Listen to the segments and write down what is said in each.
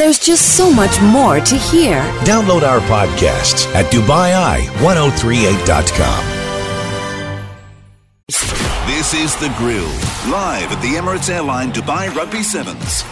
There's just so much more to hear. Download our podcasts at DubaiEye1038.com. This is The Grill, live at the Emirates Airline Dubai Rugby Sevens.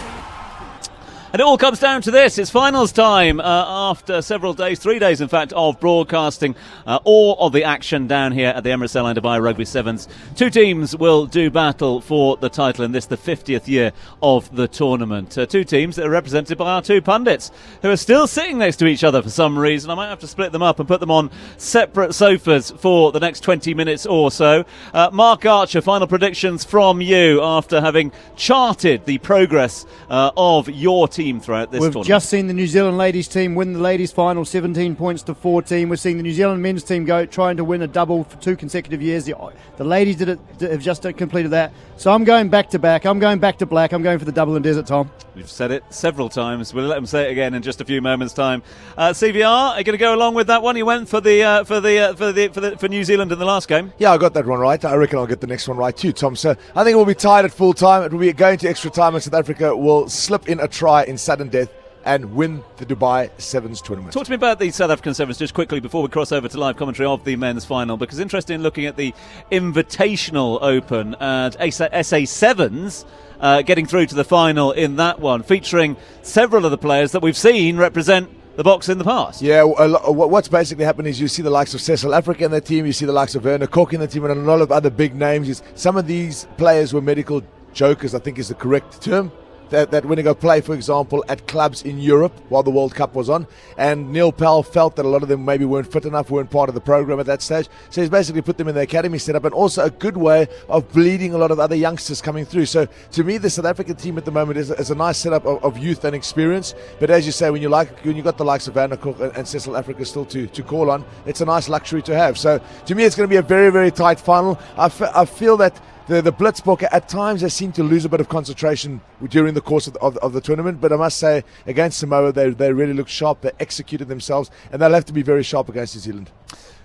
And it all comes down to this. It's finals time uh, after several days, three days in fact, of broadcasting uh, all of the action down here at the Emirates Airline Dubai Rugby Sevens. Two teams will do battle for the title in this, the 50th year of the tournament. Uh, two teams that are represented by our two pundits who are still sitting next to each other for some reason. I might have to split them up and put them on separate sofas for the next 20 minutes or so. Uh, Marc Archer, final predictions from you after having charted the progress uh, of your team team throughout this We've tournament. just seen the New Zealand ladies team win the ladies final 17 points to 14. We're seeing the New Zealand men's team go trying to win a double for two consecutive years. The, the ladies did it have just completed that. So I'm going back to back. I'm going back to black. I'm going for the double in desert, Tom. We've said it several times. We'll let them say it again in just a few moments' time. Uh, CVR, are you going to go along with that one? You went for the uh, for the uh, for the for the for New Zealand in the last game. Yeah, I got that one right. I reckon I'll get the next one right too, Tom. So I think it will be tied at full time. It will be going to extra time, and South Africa will slip in a try in sudden death and win the Dubai Sevens tournament. Talk to me about the South African Sevens just quickly before we cross over to live commentary of the men's final because interesting in looking at the Invitational Open and SA Sevens. Uh, getting through to the final in that one, featuring several of the players that we've seen represent the Boks in the past. Yeah, what's basically happened is you see the likes of Cecil Afrika in the team, you see the likes of Werner Kok in the team, and a lot of other big names. Some of these players were medical jokers, I think is the correct term that, that he go play, for example, at clubs in Europe while the World Cup was on. And Neil Powell felt that a lot of them maybe weren't fit enough, weren't part of the program at that stage. So he's basically put them in the academy setup and also a good way of bleeding a lot of other youngsters coming through. So to me, the South African team at the moment is, is a nice setup of, of, youth and experience. But as you say, when you like when you got the likes of Kok and, and Cecil Afrika still to, to call on, it's a nice luxury to have. So to me, it's going to be a very, very tight final. I, f- I feel that the, the at times they seem to lose a bit of concentration during the course of the, of, of the tournament. But I must say, against Samoa, they, they really looked sharp. They executed themselves, and they'll have to be very sharp against New Zealand.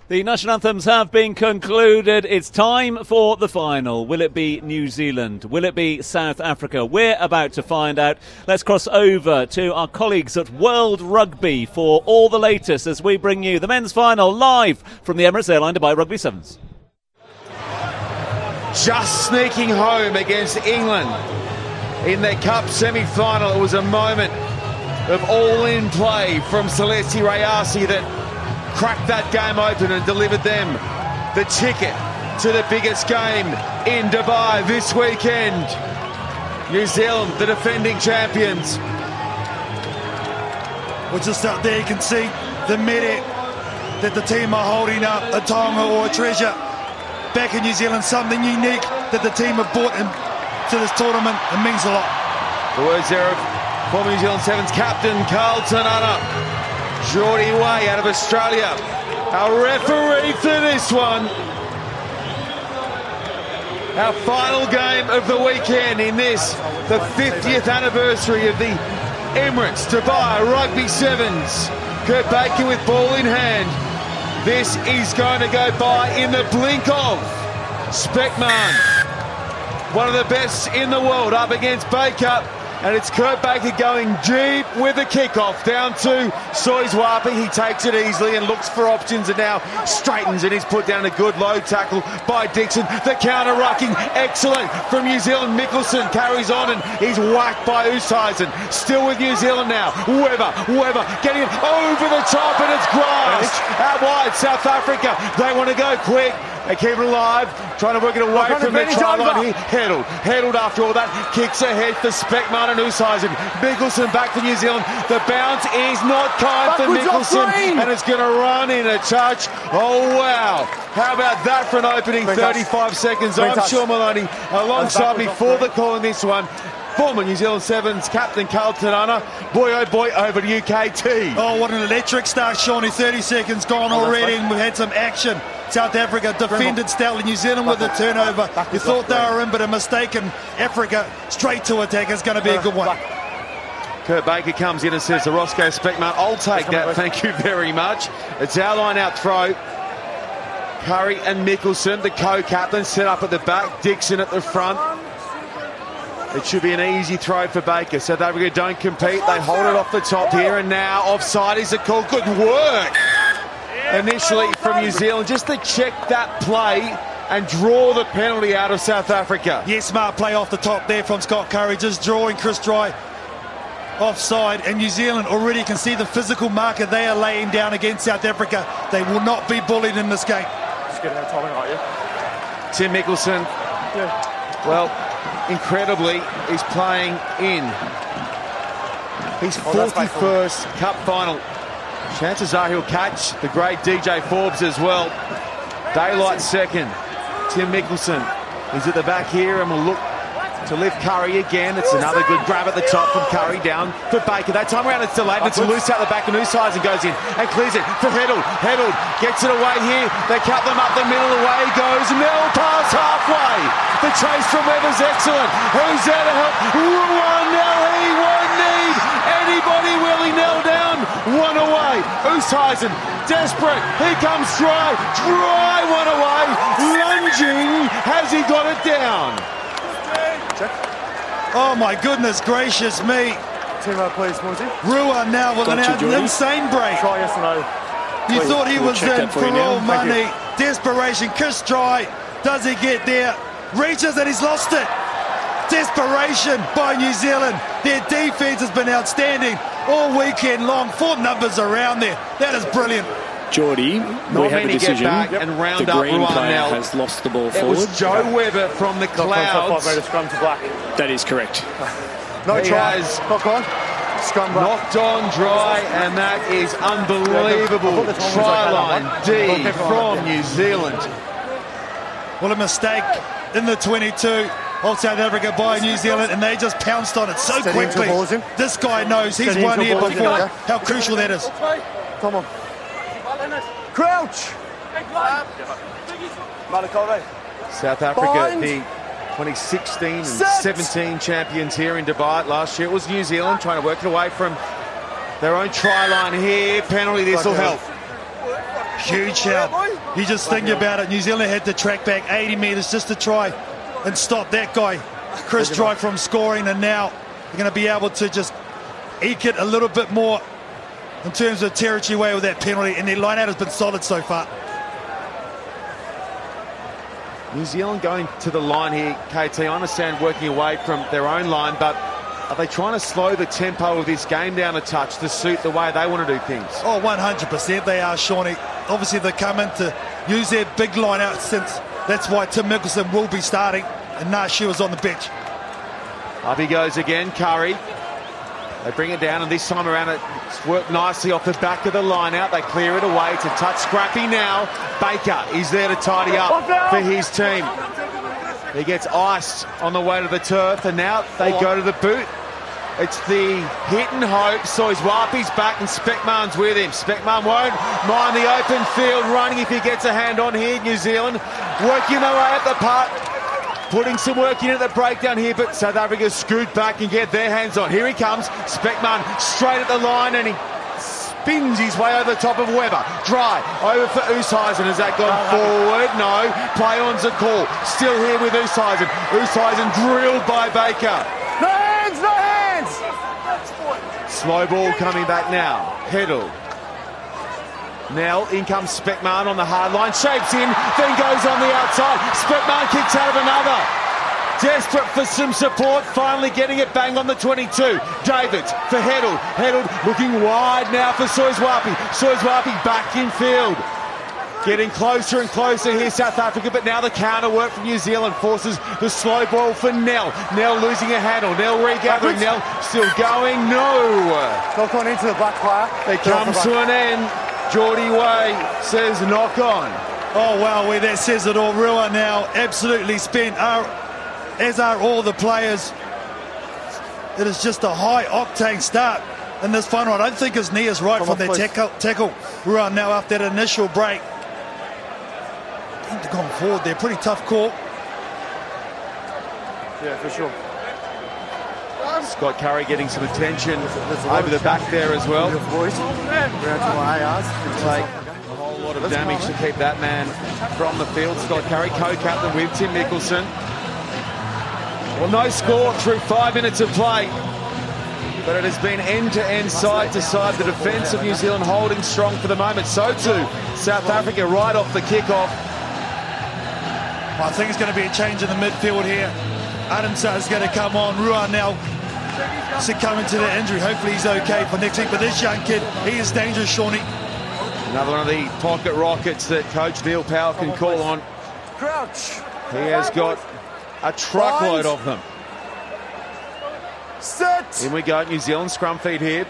The national anthems have been concluded. It's time for the final. Will it be New Zealand? Will it be South Africa? We're about to find out. Let's cross over to our colleagues at World Rugby for all the latest as we bring you the men's final live from the Emirates Airline Dubai Rugby Sevens just sneaking home against England in their cup semi-final. It was a moment of all-in play from Salesi Rayasi that cracked that game open and delivered them the ticket to the biggest game in Dubai this weekend. New Zealand, the defending champions. Well, just up there you can see the medic that the team are holding up, a taonga or a treasure back in New Zealand, something unique that the team have brought into this tournament. It means a lot. The words there of former New Zealand Sevens captain Karl Te Nana. Geordie Way out of Australia. Our referee for this one. Our final game of the weekend in this, the 50th anniversary of the Emirates Dubai Rugby Sevens. Kurt Baker with ball in hand. This is going to go by in the blink of Specman. One of the best in the world up against Baker. And it's Kurt Baker going deep with the kickoff down to Soyizwapi. He takes it easily and looks for options and now straightens and he's put down a good low tackle by Dickson. The counter rucking, excellent from New Zealand. Mikkelson carries on and he's whacked by Oosthuizen. Still with New Zealand now. Webber, Webber getting it over the top and it's grass. Out wide, South Africa. They want to go quick. They keep it alive, trying to work it away from the try line. He headled, headled after all that. Kicks ahead for Specman and Oosthuizen. Mikkelson back for New Zealand. The bounce is not kind for Mikkelson, and it's going to run in a touch. Oh wow! How about that for an opening 35 seconds? I'm Sean Maloney alongside me for the call in this one former New Zealand Sevens captain Karl Te Nana. Boy, oh boy, over to UKT. Oh, what an electric start, Shawnee. 30 seconds gone oh, already, and we've had some action. South Africa defended stoutly. New Zealand with the turnover. You thought they were in, but a mistake, and Africa straight to attack is going to be a uh, good one. Kurt Baker comes in and says to Rosko Specman, I'll take that, thank you very much. It's our line out throw. Curry and Mikkelson, the co-captain, set up at the back. Dickson at the front. It should be an easy throw for Baker. South Africa don't compete. They hold it off the top here and now offside is a call. Good work initially from New Zealand just to check that play and draw the penalty out of South Africa. Yes, smart play off the top there from Scott Curry, just drawing Chris Dry offside. And New Zealand already can see the physical marker they are laying down against South Africa. They will not be bullied in this game. Just getting that timing right, yeah? Tim Mikkelson, Yeah. well, incredibly, he's playing in his Oh, 41st Cup final. Chances are he'll catch the great DJ Forbes as well. Daylight second. Tim Mikkelson is at the back here and will look to lift Curry again. It's another good grab at the top from Curry down for Baker. That time around it's delayed and it's loose out the back and Oosthuizen goes in and clears it for Geduld. Geduld gets it away here. They cut them up the middle. Away goes Nel past halfway. The chase from Webber's excellent. Who's there to help? Ruhan Nel. He won't need anybody. Will he Nell down? One away. Oosthuizen desperate. He comes Dry. Dry one away. Lunging. Has he got it down? Oh my goodness gracious me. Team up, please, Monty. Ruan now with an Gotcha, out- insane break. Try yes or no. You Please, thought he we'll was in for for all money. you. Desperation. Chris Dry. Does he get there? Reaches and he's lost it. Desperation by New Zealand. Their defense has been outstanding all weekend long. Four numbers around there. That is brilliant. Geordie, Not we have a many get decision. back and round the up green Ruan player Nell. has lost the ball It forward. was Joe Webber from the Knock on top five clouds. metre scrum to black. That is correct. No He try. has Knock on. Scrum black. Knocked on dry, and that is unbelievable. I thought the Try okay, line. D from New Zealand. Well, a mistake in the 22 of South Africa by New Zealand, and they just pounced on it so quickly. This guy knows he's Steady won into here before. How crucial that is. Come on. Crouch. Uh, Malakove. South Africa, Bind. the 2016 and Set. 17 champions here in Dubai last year. It was New Zealand trying to work it away from their own try line here. Penalty, this will help. Huge help. You just think about it. New Zealand had to track back 80 metres just to try and stop that guy, Chris Dry, from scoring, and now they're going to be able to just eke it a little bit more in terms of territory away with that penalty, and their line out has been solid so far. New Zealand going to the line here, KT. I understand working away from their own line, but are they trying to slow the tempo of this game down a touch to suit the way they want to do things? Oh, 100% they are, Shawnee. Obviously, they come in to use their big line out since that's why Tim Mikkelson will be starting and Nashi was on the bench. Up he goes again, Curry. They bring it down, and this time around it's worked nicely off the back of the line out. They clear it away. It's a touch scrappy now. Baker is there to tidy up for his team. He gets iced on the way to the turf, and now they go to the boot. It's the hit and hope. Soyizwapi's back and Specman's with him. Specman won't mind the open field running if he gets a hand on here. New Zealand working their way at the park. Putting some work in at the breakdown here, but South Africa scoot back and get their hands on. Here he comes, Specman straight at the line, and he spins his way over the top of Webber. Dry over for Oosthuizen. Has that gone forward? No. Play on's a call. Still here with Oosthuizen. Oosthuizen drilled by Baker. No hands, no hands. Slow ball coming back now. Geduld. Nel, in comes Specman on the hard line, shapes in, then goes on the outside. Specman kicks out of another. Desperate for some support, finally getting it bang on the 22. Davids for Geduld. Geduld looking wide now for Soyizwapi. Soyizwapi back in field. Getting closer and closer here, South Africa, but now the counter work from New Zealand forces the slow ball for Nel. Nel losing a handle. Nel regathering. Nel still going. No. Knock on into the black player. It comes to an end. Geordie Way says knock on. Oh, wow, well, that says it all. Rua now absolutely spent, are, as are all the players. It is just a high octane start in this final. I don't think his knee is right Come from on, that please. tackle. tackle. Rua now after that initial break. Need to gone forward there. Pretty tough call. Yeah, for sure. Scott Curry getting some attention There's a lot over the back there as well. Your boys. Round to my ARs. Take a whole lot of damage to keep that man from the field. Scott Curry, co-captain with Tim Mikkelson. Well, no score through five minutes of play. But it has been end to end, side to side. The defence of New Zealand holding strong for the moment. So too, South Africa right off the kick-off. I think it's going to be a change in the midfield here. Adamsa is going to come on. Ruan now succumbing to the injury. Hopefully he's okay for next week. But this young kid, he is dangerous, Shawnee. Another one of the pocket rockets that Coach Neil Powell can oh, call on. Crouch. He has got a truckload of them. Set. In we go, New Zealand scrum feed here.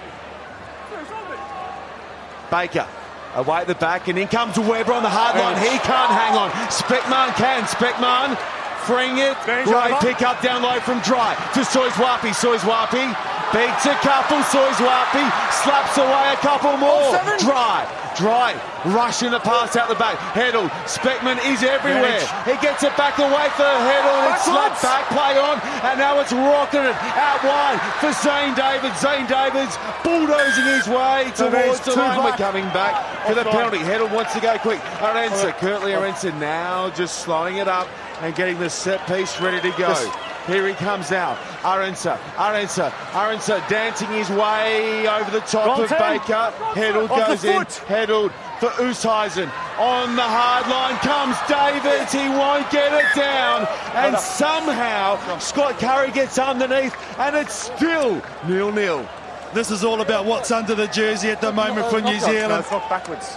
Baker away at the back, and in comes Webber on the hard line. He can't hang on. Specman can. Specman freeing it. Great pick up down low from Dry to Soyizwapi. Soyizwapi beats a couple. Soyizwapi slaps away a couple more. Dry. Dry, rushing the pass out the back. Geduld, Specman is everywhere. He gets it back away for Geduld. It's slapped back, play on, and now it's rocking it out wide for Zain Davids. Zain Davids bulldozing his way towards the line. We're coming back for the penalty. Geduld wants to go quick. Arendse, Kurt-Lee Arendse now just slowing it up and getting the set piece ready to go. Here he comes now. Arendse, Arendse, Arendse dancing his way over the top Wrong of team. Baker. Geduld goes in. foot. Heddled for Oosthuizen. On the hard line comes Davids. He won't get it down. And somehow Scott Curry gets underneath and it's still nil-nil. This is all about what's under the jersey at the moment for New No, Zealand. it's not backwards.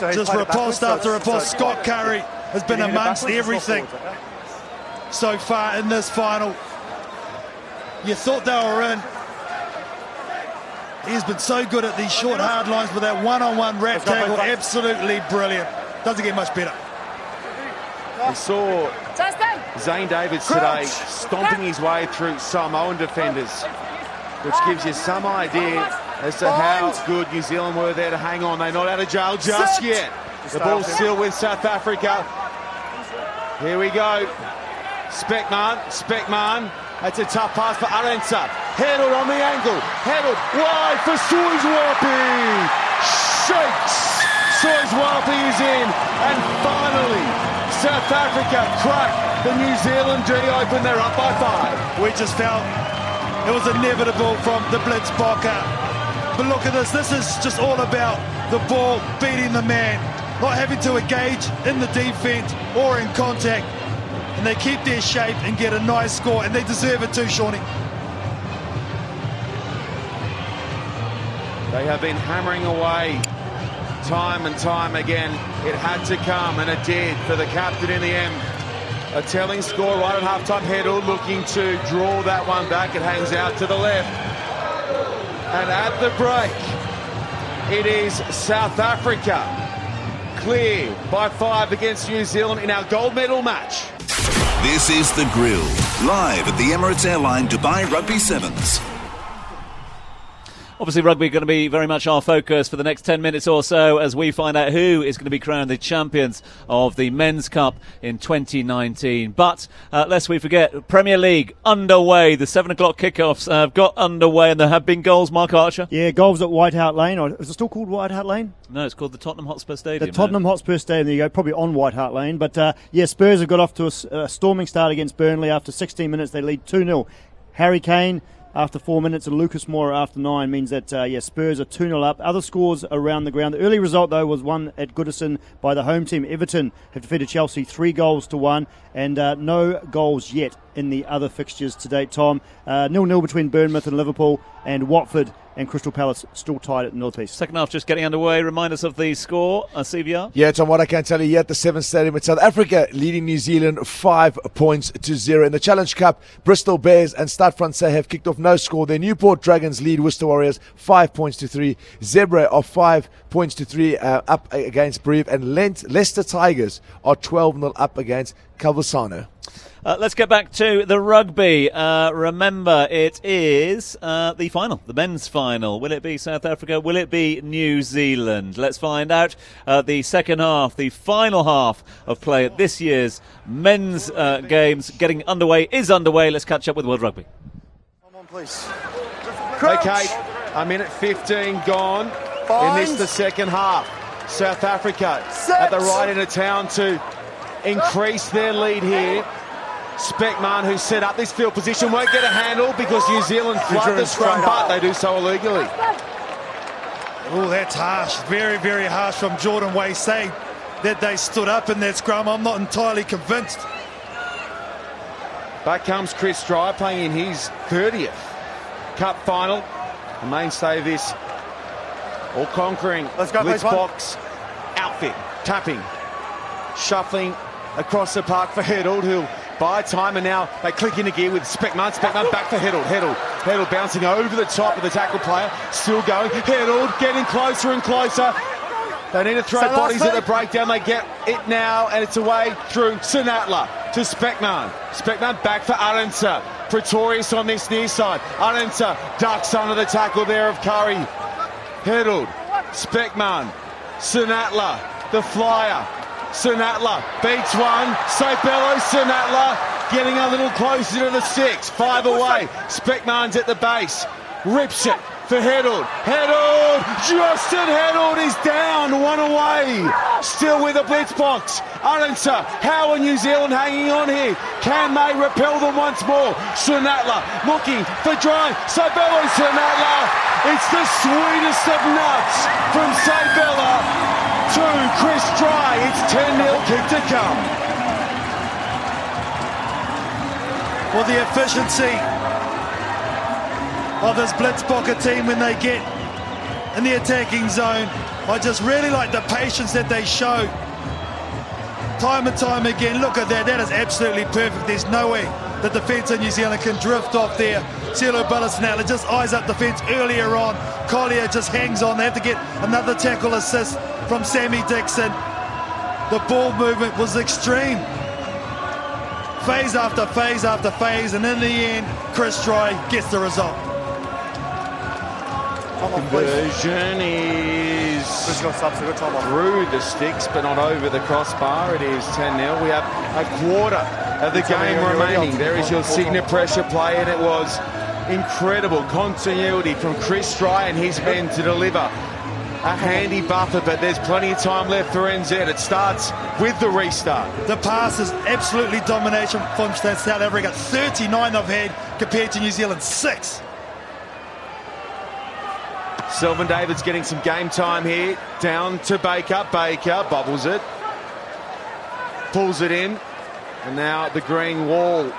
So Just riposte after riposte. Scott Curry has been Did he hit it amongst backwards? It's not everything so far in this final. You thought they were in. He's been so good at these short hard lines with that one-on-one rap Let's tackle. Absolutely brilliant. Doesn't get much better. We saw Zain Davids today stomping his way through Samoan defenders, which gives you some idea as to how good New Zealand were there to hang on. They're not out of jail just yet. The ball's still with South Africa. Here we go. Specman, Specman. That's a tough pass for Arendse. Headled on the angle. Headled wide for Soyizwapi. Shakes. Soyizwapi is in. And finally, South Africa crack the New Zealand D open. They're up by five. We just felt it was inevitable from the blitz blocker. But look at this. This is just all about the ball beating the man, not having to engage in the defense or in contact. And they keep their shape and get a nice score, and they deserve it too, Shawnee. They have been hammering away time and time again. It had to come, and it did for the captain in the end. A telling score right at halftime. Geduld looking to draw that one back. It hangs out to the left. And at the break, it is South Africa clear by five against New Zealand in our gold medal match. This is The Grill, live at the Emirates Airline Dubai Rugby Sevens. Obviously, rugby going to be very much our focus for the next 10 minutes or so as we find out who is going to be crowned the champions of the Men's Cup in 2019. But uh, lest we forget, Premier League underway. The 7 o'clock kickoffs have got underway and there have been goals, Marc Archer. Yeah, goals at White Hart Lane. Or is it still called White Hart Lane? No, it's called the Tottenham Hotspur Stadium. The. Tottenham Hotspur Stadium, there you go, probably on White Hart Lane. But uh, yeah, Spurs have got off to a storming start against Burnley. After 16 minutes, they lead 2 0. Harry Kane after four minutes and Lucas Moura after nine means that uh, yeah, Spurs are 2 0 up. Other scores around the ground. The early result, though, was one at Goodison by the home team. Everton have defeated Chelsea three goals to one, and uh, no goals yet in the other fixtures to date, Tom. Uh, nil nil between Bournemouth and Liverpool, and Watford and Crystal Palace still tied at nil piece. Second half just getting underway. Remind us of the score, uh, CVR. Yeah, Tom, what I can tell you yet, the Seventh Stadium with South Africa leading New Zealand five points to zero. In the Challenge Cup, Bristol Bears and Stade Francais have kicked off no score. Their Newport Dragons lead Worcester Warriors five points to three. Zebre are five points to three uh, up against Brive. And Lent, Leicester Tigers are 12 0 up against Calvisano. Uh, let's get back to the rugby. Uh, remember, it is uh, the final, the men's final. Will it be South Africa? Will it be New Zealand? Let's find out. Uh, the second half, the final half of play at this year's men's uh, games, getting underway, is underway. Let's catch up with World Rugby. Come on, please. Okay, a minute 15 gone in this the second half. South Africa at the right end of town to increase their lead here. Specman, who set up this field position, won't get a handle because New Zealand flood the scrum, but they do so illegally. Oh, that's harsh. Very, very harsh from Jordan Way saying that they stood up in that scrum. I'm not entirely convinced. Back comes Chris Stryer playing in his 30th Cup final. The mainstay of this all conquering Let's go, blitz please, one. box outfit. Tapping, shuffling across the park for Geduld, who'll buy time and now they click into gear with Specman. Specman back for Geduld. Geduld. Geduld bouncing over the top of the tackle player. Still going. Geduld getting closer and closer. They need to throw bodies at the breakdown. They get it now, and it's away through Senatla to Specman. Specman back for Arendse. Pretorius on this near side. Arendse ducks under the tackle there of Curry. Heddled. Specman. Senatla. The flyer. Senatla beats one. Seabelo Senatla getting a little closer to the six. Five away. Specman's at the base. Rips it for Heddled. Heddled! Justin Geduld is down. One away. Still with a blitz box. Arendse. How are New Zealand hanging on here? Can they repel them once more? Senatla looking for drive. Seabelo Senatla. It's the sweetest of nuts from Seabelo to Chris Dry. It's 10 0 kick to come. Well, the efficiency of this Blitzbokke team when they get in the attacking zone. I just really like the patience that they show. Time and time again, look at that. That is absolutely perfect. There's no way the defence of New Zealand can drift off there. Cielo Ballas now just eyes up the fence earlier on. Collier just hangs on. They have to get another tackle assist from Sammy Dickson. The ball movement was extreme. Phase after phase after phase, and in the end, Chris Troy gets the result. Conversion is Just got subs, so good time off. through the sticks, but not over the crossbar. It is 10 0. We have a quarter of the game remaining. There is your full signature pressure play, and it was incredible continuity from Chris Stry and his men to deliver a handy buffer, but there's plenty of time left for NZ. It starts with the restart. The pass is absolutely domination from South Africa. 39 they've had compared to New Zealand, six. Selvyn Davids getting some game time here. Down to Baker. Baker bubbles it. Pulls it in. And now the green wall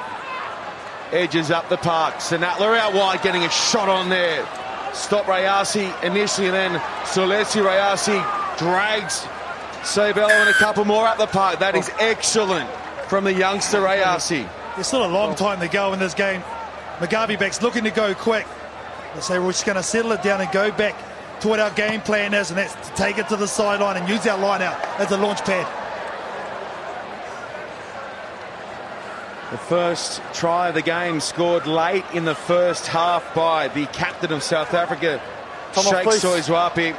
edges up the park. Senatla out wide getting a shot on there. Stop Rayasi initially and then Salesi Rayasi drags Seabelo and a couple more up the park. That is excellent from the youngster Rayasi. There's still a long time to go in this game. Mugabe back's looking to go quick. They say we're just going to settle it down and go back to what our game plan is, and that's to take it to the sideline and use our line out as a launch pad. The first try of the game scored late in the first half by the captain of South Africa, Come off, Sheikh. Soyizwapi.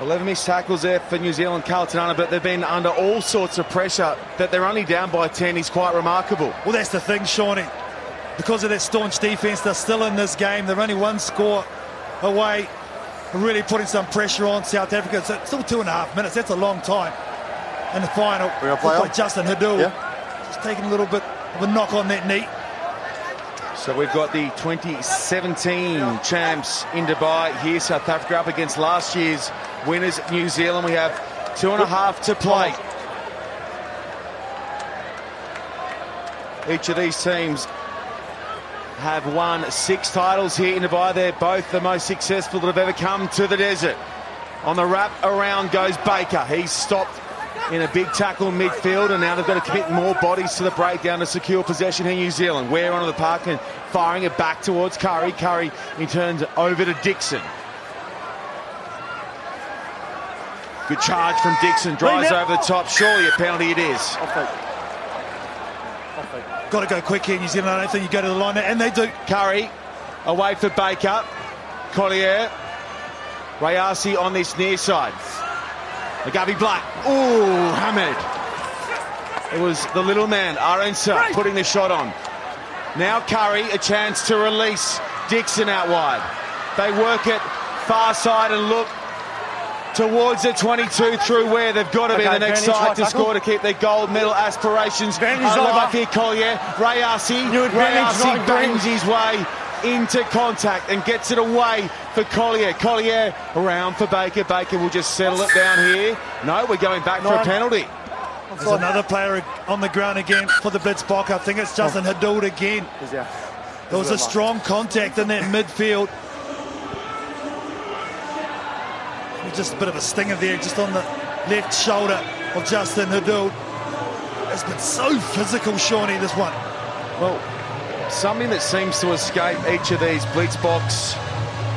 11 missed tackles there for New Zealand, Karl Te Nana, but they've been under all sorts of pressure. That they're only down by 10 is quite remarkable. Well, that's the thing, Shawnee. Because of that staunch defence, they're still in this game. They're only one score away, from really putting some pressure on South Africa. So it's still two and a half minutes. That's a long time. In the final, We gonna play like Justin Geduld Yeah. just taking a little bit of a knock on that knee. So we've got the 2017 champs in Dubai here, South Africa up against last year's winners, New Zealand. We have two and a half to play. Each of these teams have won six titles here in Dubai. They're both the most successful that have ever come to the desert. On the wrap around goes Baker. He's stopped in a big tackle in midfield, and now they've got to commit more bodies to the breakdown to secure possession here, New Zealand. Ware onto the park and firing it back towards Curry. Curry, he turns over to Dickson. Good charge from Dickson, drives over the top. Surely a penalty it is. Off fake. Off fake. Got to go quick here, New Zealand. I don't think you go to the line, and they do. Curry away for Baker. Collier. Rayasi on this near side. McGarvey Black. Ooh, hammered. It was the little man, Arendse, putting the shot on. Now Curry, a chance to release Dickson out wide. They work it far side and look. towards the 22 through where they've got to be Okay, the next side to score to keep their gold medal aspirations alive here. Uh, Collier, Ray Arcee, New Ray advantage, Arcee right bangs his way into contact and gets it away for Collier. Collier around for Baker. Baker will just settle it down here. No, we're going back for a penalty. There's another player on the ground again for the Blitzbok. I think it's oh. Justin Geduld again. There was a strong contact in that midfield. Just a bit of a stinger there, just on the left shoulder of Justin Geduld. It's been so physical, Shawnee, this one. Well, something that seems to escape each of these Blitzboks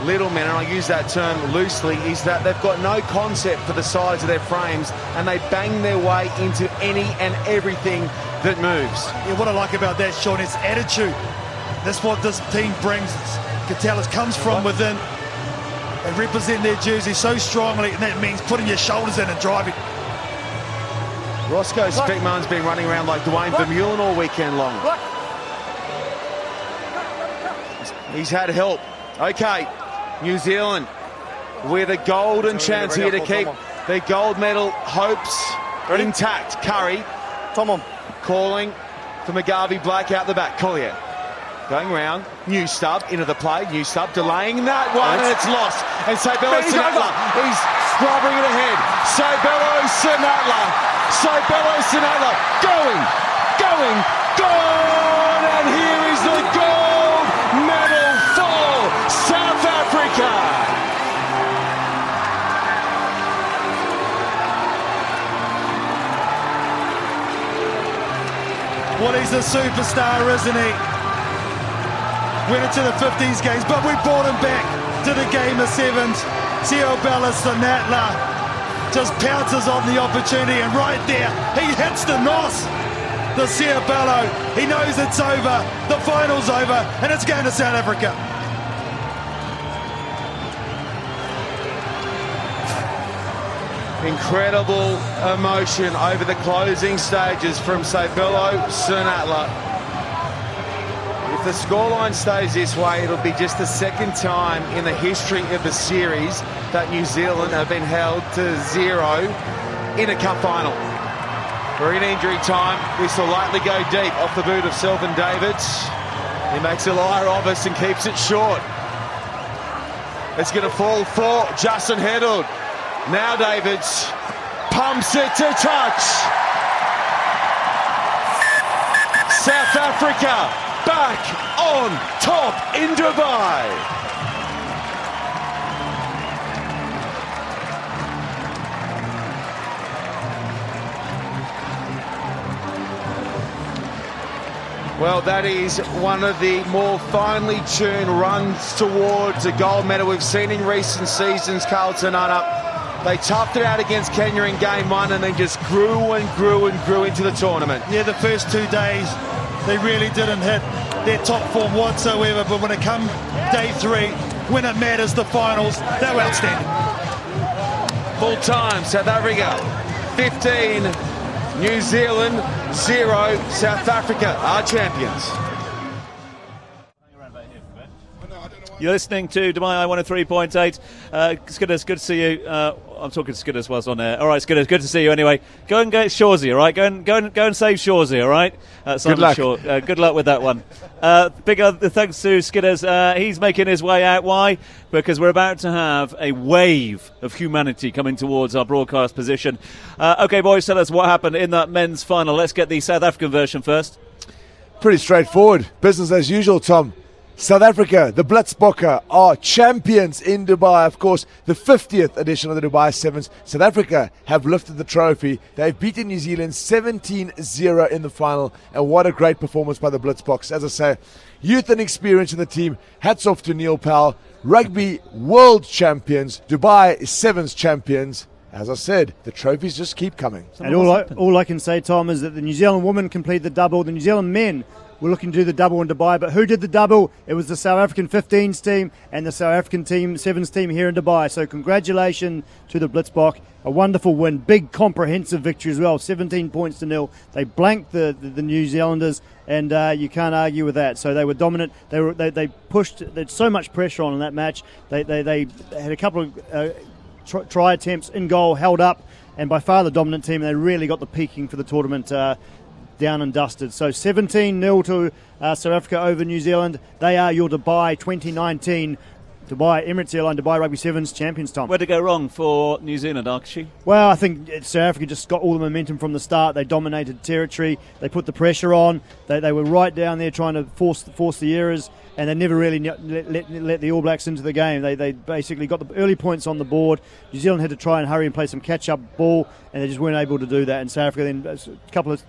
little men, and I use that term loosely, is that they've got no concept for the size of their frames and they bang their way into any and everything that moves. Yeah, what I like about that, Sean, is attitude. That's what this team brings. You can tell it comes from within. They represent their jersey so strongly, and that means putting your shoulders in and driving. Rosko Specman's been running around like Duane Vermeulen all weekend long. He's had help. Okay, New Zealand with a golden chance here to keep their gold medal hopes intact. Curry Tom on. calling for McGarvey Black out the back. Collier going round. Knewstubb into the play. Knewstubb delaying that one and it's lost. And Sabello He's Sinatla over. is scrubbing it ahead. Seabelo Senatla. Seabelo Senatla going, going, gone. And here a superstar, isn't he? Went into the 50s games, but we brought him back to the game of sevens. Seabelo Senatla just pounces on the opportunity, and right there, he hits the nos. The Ciabello, he knows it's over, the final's over, and it's going to South Africa. Incredible emotion over the closing stages from Seabelo Senatla. If the scoreline stays this way, it'll be just the second time in the history of the series that New Zealand have been held to zero in a cup final. We're in injury time. This will likely go deep off the boot of Selvyn Davids. He makes a liar of us and keeps it short. It's going to fall for Justin Geduld. Now Davids pumps it to touch. South Africa back on top in Dubai. Well, that is one of the more finely tuned runs towards a gold medal we've seen in recent seasons, Carlton Unna. They toughed it out against Kenya in game one and then just grew and grew and grew into the tournament. Yeah, the first two days, they really didn't hit their top form whatsoever, but when it come day three, when it matters, the finals, they were outstanding. Full time, South Africa 15, New Zealand 0, South Africa are champions. You're listening to Dubai Eye 103.8. Uh, Skidders, good to see you. Uh, I'm talking to Skidders whilst on air. All right, Skidders, good to see you anyway. Go and get Shawsey, all right? Go and, go and, go and save Shawsey, all right? Uh, Simon luck. Shaw. Uh, good luck with that one. Uh, big thanks to Skidders. Uh, he's making his way out. Why? Because we're about to have a wave of humanity coming towards our broadcast position. Uh, okay, boys, tell us what happened in that men's final. Let's get the South African version first. Pretty straightforward. Business as usual, Tom. South Africa, the Blitzbokke, are champions in Dubai. Of course, the 50th edition of the Dubai Sevens. South Africa have lifted the trophy. They've beaten New Zealand 17 0 in the final. And what a great performance by the Blitzboks. As I say, youth and experience in the team. Hats off to Neil Powell. Rugby world champions, Dubai Sevens champions. As I said, the trophies just keep coming. And all I, all I can say, Tom, is that the New Zealand women complete the double. The New Zealand men were looking to do the double in Dubai, but who did the double? It was the South African 15s team and the South African team, sevens team here in Dubai. So congratulations to the Blitzbok. A wonderful win, big comprehensive victory as well. 17 points to nil. They blanked the, the, the New Zealanders, and uh, you can't argue with that. So they were dominant. They were they, they pushed. There's so much pressure on in that match. They they, they had a couple of. Uh, try, try attempts in goal held up, and by far the dominant team. They really got the peaking for the tournament. Uh, down and dusted. So 17 0 to uh, South Africa over New Zealand. They are your Dubai 2019 Dubai Emirates Airline Dubai Rugby Sevens champions, Tom. Where'd it go wrong for New Zealand, Archie? Well, I think South Africa just got all the momentum from the start. They dominated territory. They put the pressure on. They, they were right down there trying to force force the errors, and they never really let, let, let the All Blacks into the game. They, they basically got the early points on the board. New Zealand had to try and hurry and play some catch up ball, and they just weren't able to do that. And South Africa then a couple of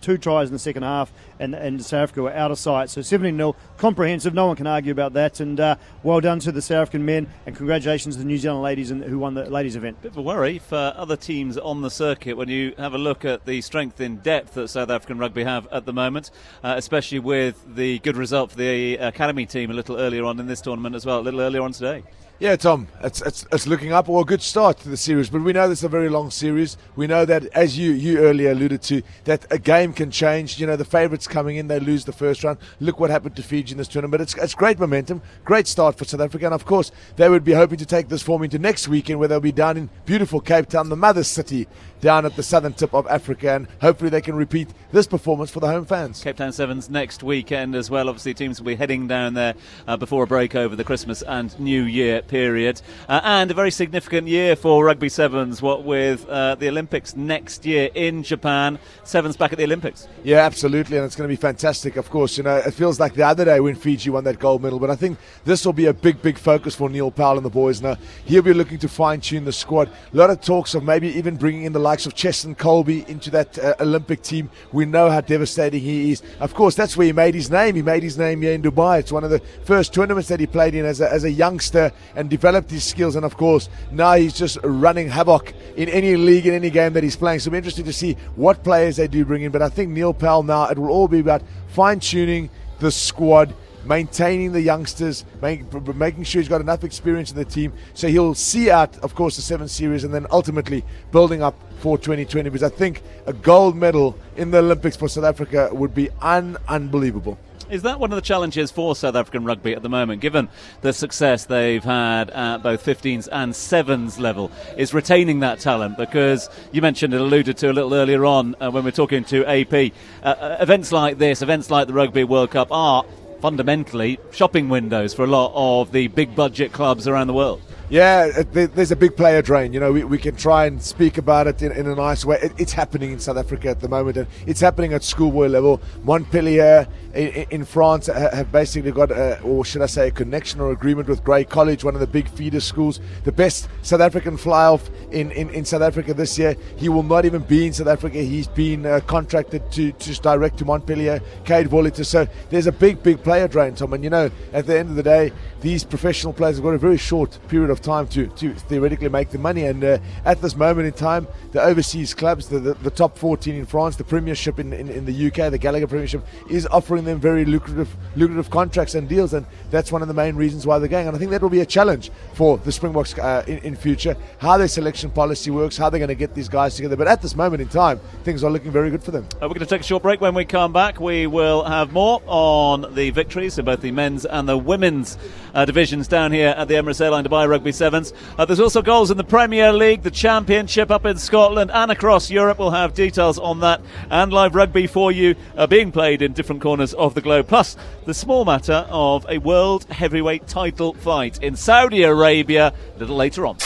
two tries in the second half, and, and South Africa were out of sight. So 17 0, comprehensive. No one can argue about that. And uh, well done to the South African men, and congratulations to the New Zealand ladies in, who won the ladies' event. Bit of a worry for other teams on the circuit when you have a look at the strength in depth that South African rugby have at the moment, uh, especially with the good result for the academy team a little earlier on in this tournament as well, a little earlier on today. Yeah, Tom, it's, it's, it's looking up or a good start to the series, but we know this is a very long series. We know that, as you, you earlier alluded to, that a game can change. You know, the favourites coming in, they lose the first round. Look what happened to Fiji in this tournament. It's, it's great momentum, great start for South Africa, and of course, they would be hoping to take this form into next weekend where they'll be down in beautiful Cape Town, the mother city down at the southern tip of Africa, and hopefully they can repeat this performance for the home fans. Cape Town Sevens next weekend as well. Obviously, teams will be heading down there uh, before a break over the Christmas and New Year period. Uh, and a very significant year for Rugby Sevens, what with uh, the Olympics next year in Japan. Sevens back at the Olympics. Yeah, absolutely, and it's going to be fantastic, of course. You know, it feels like the other day when Fiji won that gold medal, but I think this will be a big, big focus for Neil Powell and the boys now. He'll be looking to fine tune the squad. A lot of talks of maybe even bringing in the likes of Cheslin Kolbe into that uh, Olympic team. We know how devastating he is. Of course, that's where he made his name. He made his name here in Dubai. It's one of the first tournaments that he played in as a, as a youngster and developed his skills. And of course, now he's just running havoc in any league, in any game that he's playing. So it'll be interesting to see what players they do bring in. But I think Neil Powell now, it will all be about fine tuning the squad maintaining the youngsters, make, making sure he's got enough experience in the team. So he'll see out, of course, the seven series and then ultimately building up for 2020 because I think a gold medal in the Olympics for South Africa would be un- unbelievable. Is that one of the challenges for South African rugby at the moment, given the success they've had at both 15s and 7s level? Is retaining that talent? Because you mentioned it, alluded to a little earlier on uh, when we are talking to AP. Uh, uh, events like this, events like the Rugby World Cup, are fundamentally shopping windows for a lot of the big budget clubs around the world. Yeah, there's a big player drain. You know, we, we can try and speak about it in, in a nice way. It, it's happening in South Africa at the moment, and it's happening at schoolboy level. Montpellier in, in France have basically got, a, or should I say, a connection or agreement with Grey College, one of the big feeder schools. The best South African fly off in, in, in South Africa this year. He will not even be in South Africa. He's been uh, contracted to, to direct to Montpellier, Kade Wolhuter. So there's a big, big player drain, Tom. And you know, at the end of the day, these professional players have got a very short period of of time to, to theoretically make the money. And uh, at this moment in time, the overseas clubs, the, the, the top 14 in France, the Premiership in, in, in, the UK, the Gallagher Premiership, is offering them very lucrative lucrative contracts and deals. And that's one of the main reasons why they're going. And I think that will be a challenge for the Springboks uh, in, in future, how their selection policy works, how they're going to get these guys together. But at this moment in time, things are looking very good for them. Uh, we're going to take a short break. When we come back, we will have more on the victories in both the men's and the women's uh, divisions down here at the Emirates Airline Dubai Rugby Sevens. Uh, there's also goals in the Premier League, the Championship up in Scotland, and across Europe. We'll have details on that and live rugby for you uh, being played in different corners of the globe. Plus, the small matter of a world heavyweight title fight in Saudi Arabia a little later on.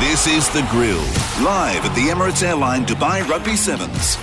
This is The Grill, live at the Emirates Airline Dubai Rugby Sevens.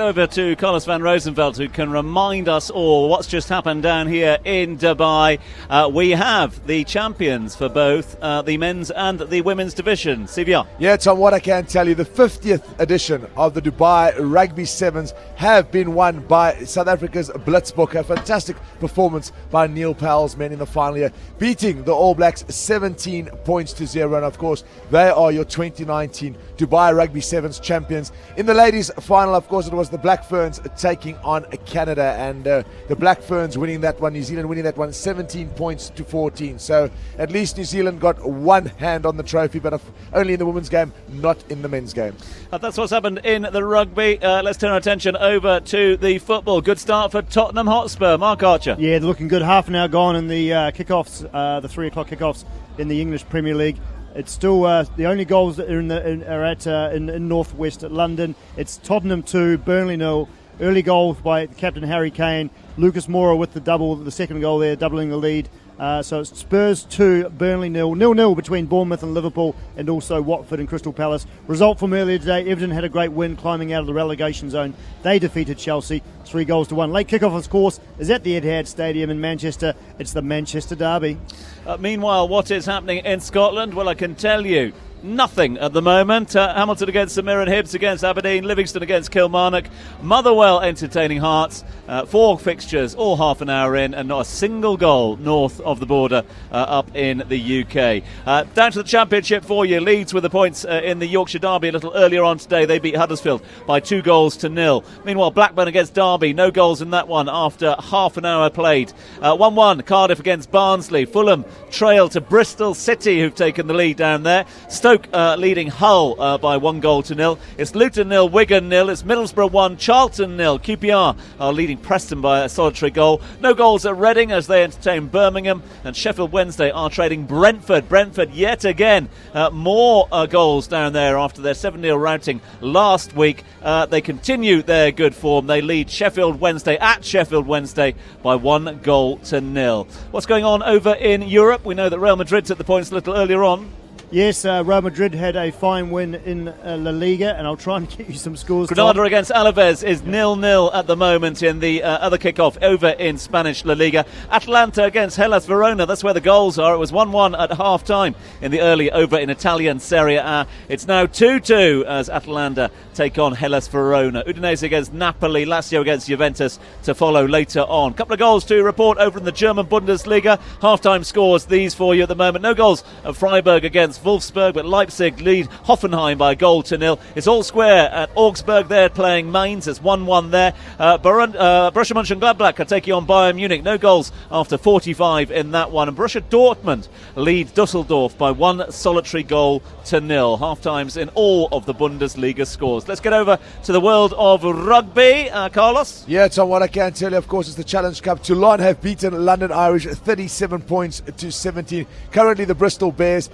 Over to Carlos van Rosenveldt, who can remind us all what's just happened down here in Dubai. Uh, we have the champions for both uh, the men's and the women's division. CVR. Yeah, Tom, what I can tell you, the 50th edition of the Dubai Rugby Sevens have been won by South Africa's Blitzbokke. A fantastic performance by Neil Powell's men in the final year, beating the All Blacks 17 points to zero. And of course, they are your 2019 Dubai Rugby Sevens champions. In the ladies' final, of course, it was was the Black Ferns taking on Canada, and uh, the Black Ferns winning that one, New Zealand winning that one 17 points to 14. So at least New Zealand got one hand on the trophy, but only in the women's game, not in the men's game. Uh, that's what's happened in the rugby. Uh, let's turn our attention over to the football. Good start for Tottenham Hotspur. Marc Archer. Yeah, they're looking good. Half an hour gone in the uh, kickoffs, uh, the three o'clock kickoffs in the English Premier League. It's still uh, the only goals that are, in the, in, are at uh, in, in northwest London. It's Tottenham two, Burnley nil. Early goal by captain Harry Kane. Lucas Moura with the double, the second goal there, doubling the lead. Uh, so it's Spurs 2, Burnley nil, nil nil between Bournemouth and Liverpool, and also Watford and Crystal Palace. Result from earlier today: Everton had a great win, climbing out of the relegation zone. They defeated Chelsea three goals to one. Late kickoff, of course, is at the Etihad Stadium in Manchester. It's the Manchester Derby. Uh, meanwhile, what is happening in Scotland? Well, I can tell you nothing at the moment. Uh, Hamilton against St Mirren, Hibs against Aberdeen, Livingston against Kilmarnock, Motherwell entertaining Hearts. Uh, four fixtures, all half an hour in, and not a single goal north of the border uh, up in the UK. Uh, down to the Championship for you. Leeds with the points uh, in the Yorkshire Derby a little earlier on today. They beat Huddersfield by two goals to nil. Meanwhile, Blackburn against Derby, no goals in that one after half an hour played. 1 1 Cardiff against Barnsley. Fulham trail to Bristol City, who've taken the lead down there. Stoke uh, leading Hull uh, by one goal to nil. It's Luton nil, Wigan nil. It's Middlesbrough one, Charlton nil. QPR are leading Preston by a solitary goal. No goals at Reading as they entertain Birmingham. And Sheffield Wednesday are trading Brentford. Brentford yet again uh, more uh, goals down there after their 7 0 routing last week. Uh, they continue their good form. They lead Sheffield Wednesday at Sheffield Wednesday by one goal to nil. What's going on over in Europe? We know that Real Madrid took the points a little earlier on. Yes, uh, Real Madrid had a fine win in uh, La Liga, and I'll try and get you some scores. Granada against Alaves is nil-nil at the moment in the uh, other kickoff over in Spanish La Liga. Atalanta against Hellas Verona, that's where the goals are. It was 1-1 at half-time in the early over in Italian Serie A. It's now 2-2 as Atalanta take on Hellas Verona. Udinese against Napoli, Lazio against Juventus to follow later on. A Couple of goals to report over in the German Bundesliga. Half-time scores these for you at the moment. No goals of Freiburg against Wolfsburg, but Leipzig lead Hoffenheim by a goal to nil. It's all square at Augsburg. They're playing Mainz. It's 1 1 there. Uh, Borussia uh, Mönchengladbach are taking on Bayern Munich. No goals after 45 in that one. And Borussia Dortmund lead Dusseldorf by one solitary goal to nil. Half times in all of the Bundesliga scores. Let's get over to the world of rugby. Uh, Carlos? Yeah, Tom, what I can tell you, of course, is the Challenge Cup. Toulon have beaten London Irish 37 points to 17. Currently, the Bristol Bears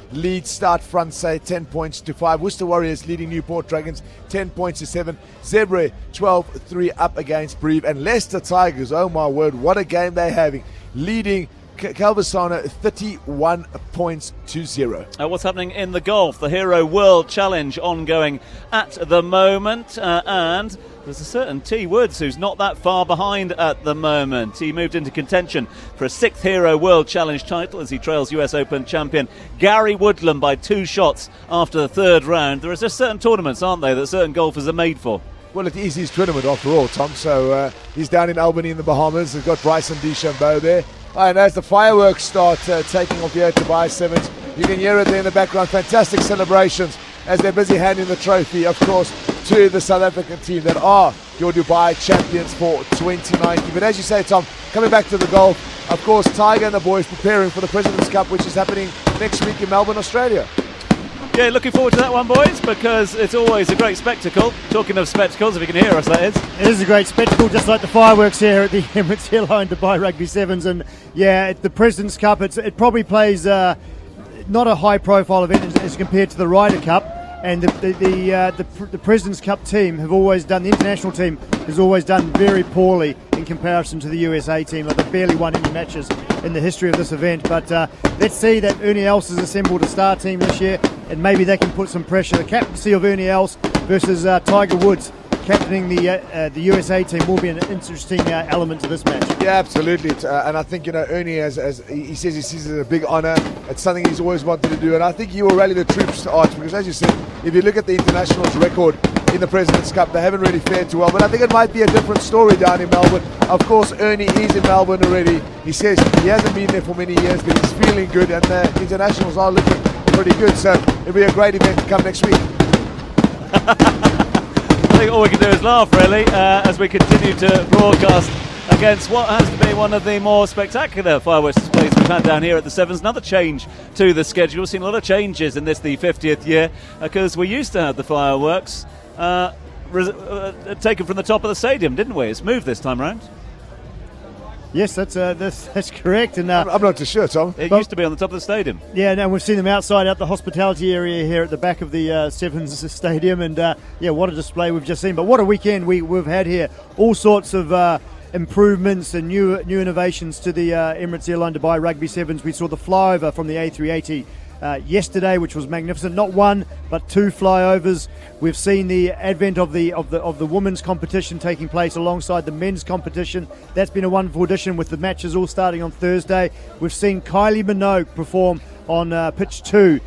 lead Francais 10 points to 5. Worcester Warriors leading Newport Dragons 10 points to 7. Zebre 12 3 up against Brive. And Leicester Tigers, oh my word, what a game they're having. Leading Calvisano 31 points to zero. Uh, what's happening in the golf? The Hero World Challenge ongoing at the moment, uh, and there's a certain T Woods who's not that far behind at the moment. He moved into contention for a sixth Hero World Challenge title as he trails US Open champion Gary Woodland by two shots after the third round. There are just certain tournaments, aren't they, that certain golfers are made for. Well, it is his tournament after all, Tom. So uh, he's down in Albany in the Bahamas. They've got Bryson DeChambeau there. And as the fireworks start uh, taking off here at Dubai Sevens, you can hear it there in the background. Fantastic celebrations as they're busy handing the trophy, of course, to the South African team that are your Dubai champions for 2019. But as you say, Tom, coming back to the golf, of course, Tiger and the boys preparing for the President's Cup, which is happening next week in Melbourne, Australia. Yeah, looking forward to that one, boys, because it's always a great spectacle. Talking of spectacles, if you can hear us, that is. It is a great spectacle, just like the fireworks here at the Emirates Airline Dubai Rugby Sevens. And yeah, the President's Cup, it probably plays uh, not a high profile event as, as compared to the Ryder Cup and the the the, uh, the, the, President's Cup team have always done. The international team has always done very poorly in comparison to the USA team. Like they barely won any matches in the history of this event. But uh, let's see that Ernie Els has assembled a star team this year, and maybe they can put some pressure. The captaincy of Ernie Els versus uh, Tiger Woods captaining the uh, uh, the USA team will be an interesting uh, element to this match. Yeah, absolutely. Uh, and I think you know Ernie, as, as he says, he sees it as a big honour. It's something he's always wanted to do, and I think he will rally the troops to arch because, as you said, if you look at the internationals record in the President's Cup, they haven't really fared too well. But I think it might be a different story down in Melbourne. Of course, Ernie is in Melbourne already. He says he hasn't been there for many years, but he's feeling good, and the internationals are looking pretty good. So it'll be a great event to come next week. think all we can do is laugh, really, uh, as we continue to broadcast against what has to be one of the more spectacular fireworks displays we've had down here at the Sevens. Another change to the schedule. We've seen a lot of changes in this, the 50th year, because we used to have the fireworks uh, res- uh, taken from the top of the stadium, didn't we? It's moved this time round. Yes, that's uh, that's, that's correct. And uh, I'm not too sure, Tom. It Well- used to be on the top of the stadium. Yeah, no, we've seen them outside out the hospitality area here at the back of the uh, Sevens Stadium, and uh, yeah, what a display we've just seen. But what a weekend we, we've had here! All sorts of uh, improvements and new new innovations to the uh, Emirates Airline Dubai Rugby Sevens. We saw the flyover from the A380. Uh, yesterday, which was magnificent, not one but two flyovers. We've seen the advent of the of the of the women's competition taking place alongside the men's competition. That's been a wonderful addition with the matches all starting on Thursday. We've seen Kylie Minogue perform on uh, pitch two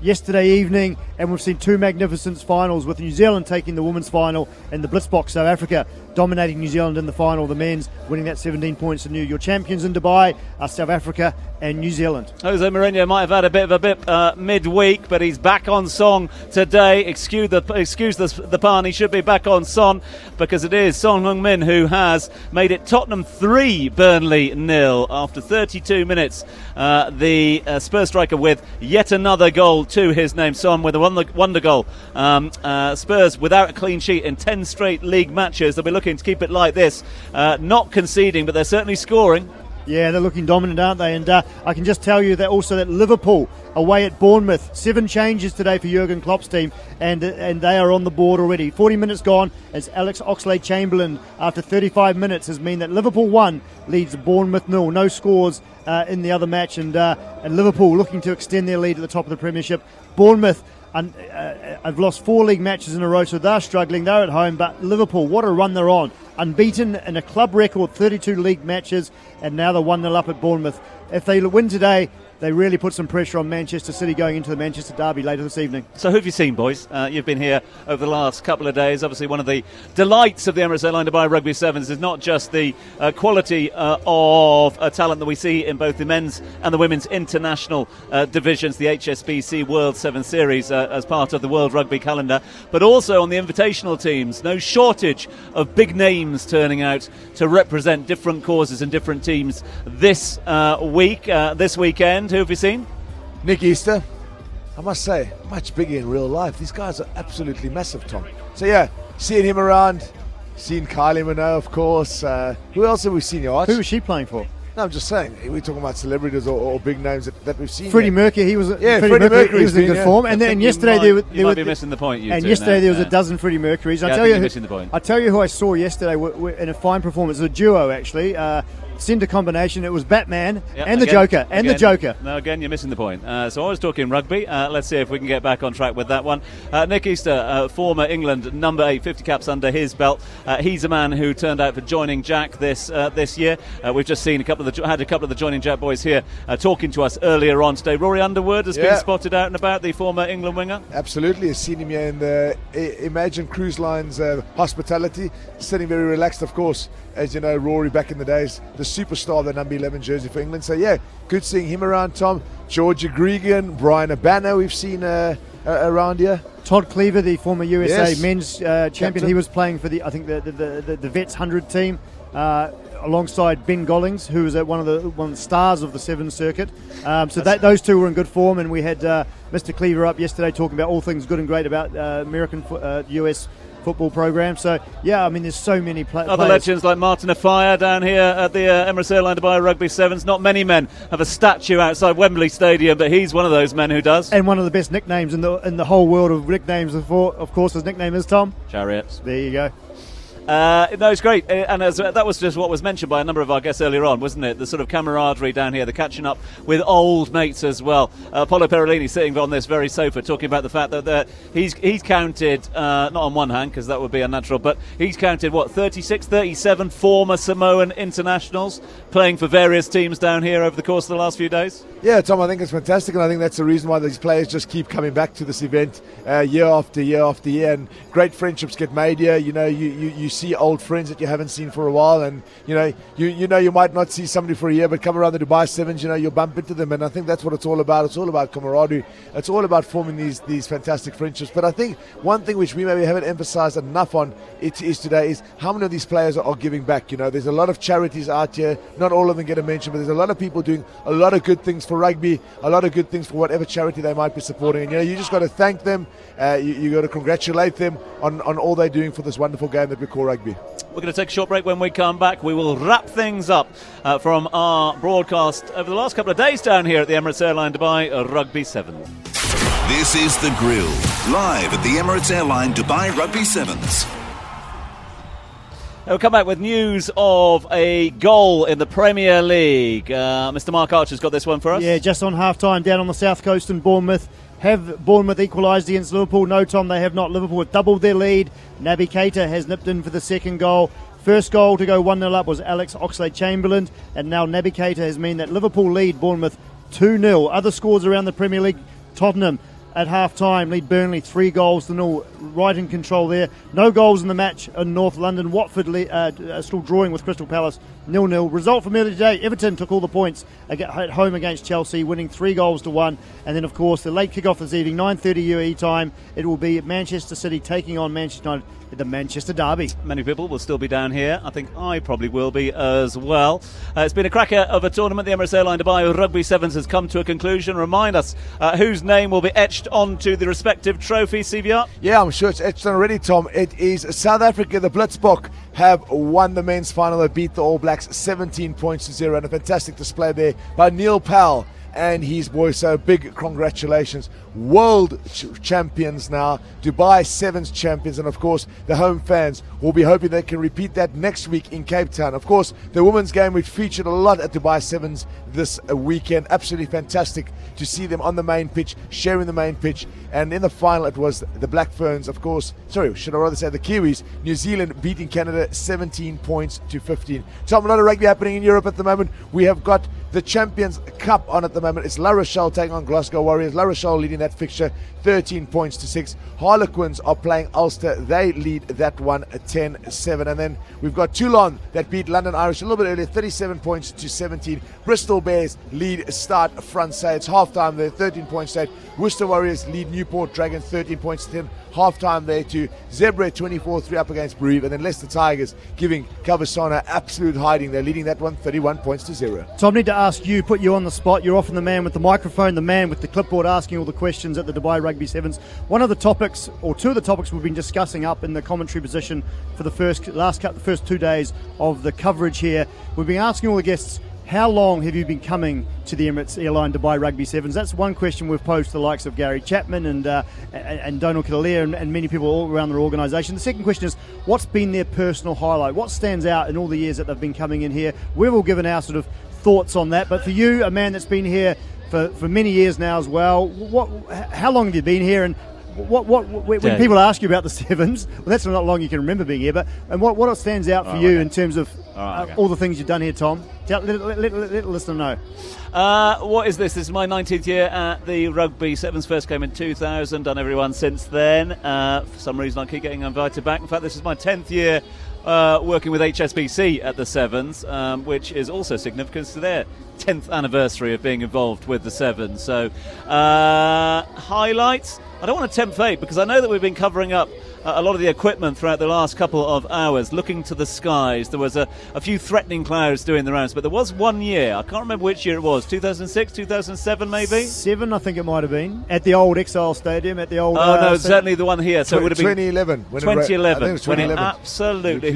yesterday evening, and we've seen two magnificent finals with New Zealand taking the women's final and the Blitzboks South Africa dominating New Zealand in the final, the men's winning that 17 points to new. Your champions in Dubai are South Africa and New Zealand. Jose Mourinho might have had a bit of a bit uh, midweek, but he's back on song today. Excuse the excuse the, the pun. He should be back on Son because it is Son Heung-min who has made it Tottenham three, Burnley nil after 32 minutes. Uh, the uh, Spurs striker with yet another goal to his name. Son with a wonder, wonder goal. Um, uh, Spurs without a clean sheet in 10 straight league matches. They'll be looking to keep it like this, uh, not conceding, but they're certainly scoring. Yeah, they're looking dominant, aren't they? And uh, I can just tell you that also that Liverpool away at Bournemouth, seven changes today for Jurgen Klopp's team, and and they are on the board already. 40 minutes gone as Alex Oxlade-Chamberlain, after 35 minutes, has mean that Liverpool one leads Bournemouth nil. No scores uh, in the other match, and uh, and Liverpool looking to extend their lead at the top of the Premiership. Bournemouth. And, uh, I've lost four league matches in a row, so they're struggling. They're at home, but Liverpool, what a run they're on! Unbeaten in a club record, 32 league matches, and now they're 1 0 up at Bournemouth. If they win today, they really put some pressure on Manchester City going into the Manchester Derby later this evening. So, who have you seen, boys? Uh, you've been here over the last couple of days. Obviously, one of the delights of the Emirates Airline Dubai Rugby Sevens is not just the uh, quality uh, of uh, talent that we see in both the men's and the women's international uh, divisions, the HSBC World Seven Series, uh, as part of the World Rugby calendar, but also on the invitational teams. No shortage of big names turning out to represent different causes and different teams this uh, week, uh, this weekend. Who have you seen? Nick Easter, I must say, much bigger in real life. These guys are absolutely massive, Tom. So yeah, seeing him around, seeing Kylie Minogue, of course. Uh, who else have we seen, you Who was she playing for? No, I'm just saying, we're talking about celebrities or, or big names that, that we've seen. Freddie here. Mercury, he was Yeah, Freddie Freddie Mercury, he was in good yeah. form. And then and yesterday might- there were, you there might were be missing the point. And yesterday now. there was Yeah. a dozen Freddie Mercurys. Yeah, I I tell think you, you're who, missing the point. I tell you who I saw yesterday w- w- in a fine performance. It a duo actually. Uh, centre combination. It was Batman Yep, and the again- Joker and the Joker. Now again, you're missing the point. Uh, so I was talking rugby. Uh, let's see if we can get back on track with that one. Uh, Nick Easter, uh, former England number eight, 50 caps under his belt. Uh, he's a man who turned out for joining Jack this uh, this year. Uh, we've just seen a couple of the had a couple of the joining Jack boys here uh, talking to us earlier on today. Rory Underwood has been spotted out and about, the former England winger. Absolutely, I've seen him here in the I- Imagine Cruise Lines uh, hospitality, sitting very relaxed, of course. As you know, Rory back in the days, the superstar, of the number 11 jersey for England. So, yeah, good seeing him around, Tom. George Gregan, Bryan Habana, we've seen uh, uh, around here. Todd Clever, the former USA Yes. men's uh, champion, Captain. he was playing for the I think the the, the, the, Vets hundred team. Uh, alongside Ben Gollings, who was at one of the one of the stars of the Seven Circuit, um, so that those two were in good form, and we had uh, Mr. Clever up yesterday talking about all things good and great about uh, American uh, US football program. So yeah, I mean, there's so many pla- Other players. legends like Martin Offiah down here at the uh, Emirates Airline Dubai Rugby Sevens. Not many men have a statue outside Wembley Stadium, but he's one of those men who does. And one of the best nicknames in the in the whole world of nicknames, of course, of course his nickname is Tom. Chariots. There you go. Uh, no, it's great, Uh, and as, that was just what was mentioned by a number of our guests earlier on, wasn't it? The sort of camaraderie down here, the catching up with old mates as well. Uh, Paulo Perolini sitting on this very sofa, talking about the fact that uh, he's he's counted uh, not on one hand because that would be unnatural, but he's counted what 36, 37 former Samoan internationals playing for various teams down here over the course of the last few days. Yeah, Tom, I think it's fantastic, and I think that's the reason why these players just keep coming back to this event uh, year after year after year, and great friendships get made here. You know, you, you, you see old friends that you haven't seen for a while, and you know, you you know, you might not see somebody for a year, but come around the Dubai Sevens, you know, you'll bump into them, and I think that's what it's all about. It's all about camaraderie. It's all about forming these these fantastic friendships. But I think one thing which we maybe haven't emphasized enough on it is today is how many of these players are giving back. You know, there's a lot of charities out here. Not all of them get a mention, but there's a lot of people doing a lot of good things for rugby, a lot of good things for whatever charity they might be supporting. And you know, you just got to thank them. Uh, you, you got to congratulate them on, on all they're doing for this wonderful game that we call rugby. We're going to take a short break. When we come back, we will wrap things up uh, from our broadcast over the last couple of days down here at the Emirates Airline Dubai uh, Rugby 7. This is The Grill, live at the Emirates Airline Dubai Rugby Sevens. We'll come back with news of a goal in the Premier League. Uh, Mr. Marc Archer's got this one for us. Yeah, just on half time down on the south coast in Bournemouth. Have Bournemouth equalised against Liverpool? No, Tom, they have not. Liverpool have doubled their lead. Naby Keita has nipped in for the second goal. First goal to go 1 0 up was Alex Oxlade Chamberlain, and now Naby Keita has meant that Liverpool lead Bournemouth 2 0. Other scores around the Premier League Tottenham at half time lead Burnley three goals to nil, right in control there. No goals in the match in North London. Watford uh, uh, still drawing with Crystal Palace nil nil. Result from earlier today: Everton took all the points at home against Chelsea, winning three goals to one. And then, of course, the late kick-off this evening, 9:30 UAE time. It will be Manchester City taking on Manchester United the Manchester Derby. Many people will still be down here. I think I probably will be as well. Uh, it's been a cracker of a tournament. The Emirates Airline Dubai Rugby Sevens has come to a conclusion. Remind us uh, whose name will be etched onto the respective trophy, CVR? Yeah, I'm sure it's etched on already, Tom. It is South Africa, the Blitzbok have won the men's final. They beat the All Blacks 17 points to zero, and a fantastic display there by Neil Powell and his boy. So big congratulations. World ch- champions now, Dubai Sevens champions, and of course the home fans will be hoping they can repeat that next week in Cape Town. Of course, the women's game which featured a lot at Dubai Sevens this uh, weekend. Absolutely fantastic to see them on the main pitch, sharing the main pitch. And in the final, it was the Black Ferns, of course. Sorry, should I rather say the Kiwis? New Zealand beating Canada 17 points to 15. Tom, a lot of rugby happening in Europe at the moment. We have got the Champions Cup on at the moment. It's La Rochelle taking on Glasgow Warriors. La Rochelle leading that fixture 13 points to 6. Harlequins are playing Ulster. They lead that one 10 7. And then we've got Toulon that beat London Irish a little bit earlier 37 points to 17. Bristol Bears lead Stade Francais. It's half time there, 13 points to 8. Worcester Warriors lead Newport Dragons 13 points to 10 half time there to Zebre 24 3 up against Brive, and then Leicester Tigers giving Calvisano absolute hiding. They're leading that one 31 points to zero. So need to ask you, put you on the spot. You're often the man with the microphone, the man with the clipboard asking all the questions at the Dubai Rugby Sevens. One of the topics, or two of the topics we've been discussing up in the commentary position for the first last the first two days of the coverage here, we've been asking all the guests how long have you been coming to the Emirates Airline Dubai Rugby Sevens? That's one question we've posed to the likes of Gary Chapman and uh, and, Donald Kitalia and, and, many people all around their organisation. The second question is, what's been their personal highlight? What stands out in all the years that they've been coming in here? We've all given our sort of thoughts on that, but for you, a man that's been here for, for many years now as well, what, how long have you been here and what, what, when Dang. people ask you about the sevens, well, that's not long you can remember being here. But and what, what stands out for oh, you okay. in terms of oh, okay. uh, all the things you've done here, Tom? Tell, let, let, let, let the listener know. Uh, what is this? This is my 19th year at the rugby. Sevens first came in 2000. Done everyone since then. Uh, for some reason, I keep getting invited back. In fact, this is my 10th year uh, working with HSBC at the Sevens, um, which is also significant to their 10th anniversary of being involved with the Sevens. So, uh, highlights. I don't want to tempt fate because I know that we've been covering up a lot of the equipment throughout the last couple of hours, looking to the skies. There was a, a few threatening clouds doing the rounds, but there was one year, I can't remember which year it was, 2006, 2007 maybe? Seven, I think it might have been, at the old Exile Stadium, at the old. Oh, uh, no, certainly the one here. So it would have been 2011. 2011. When it, 2011. absolutely.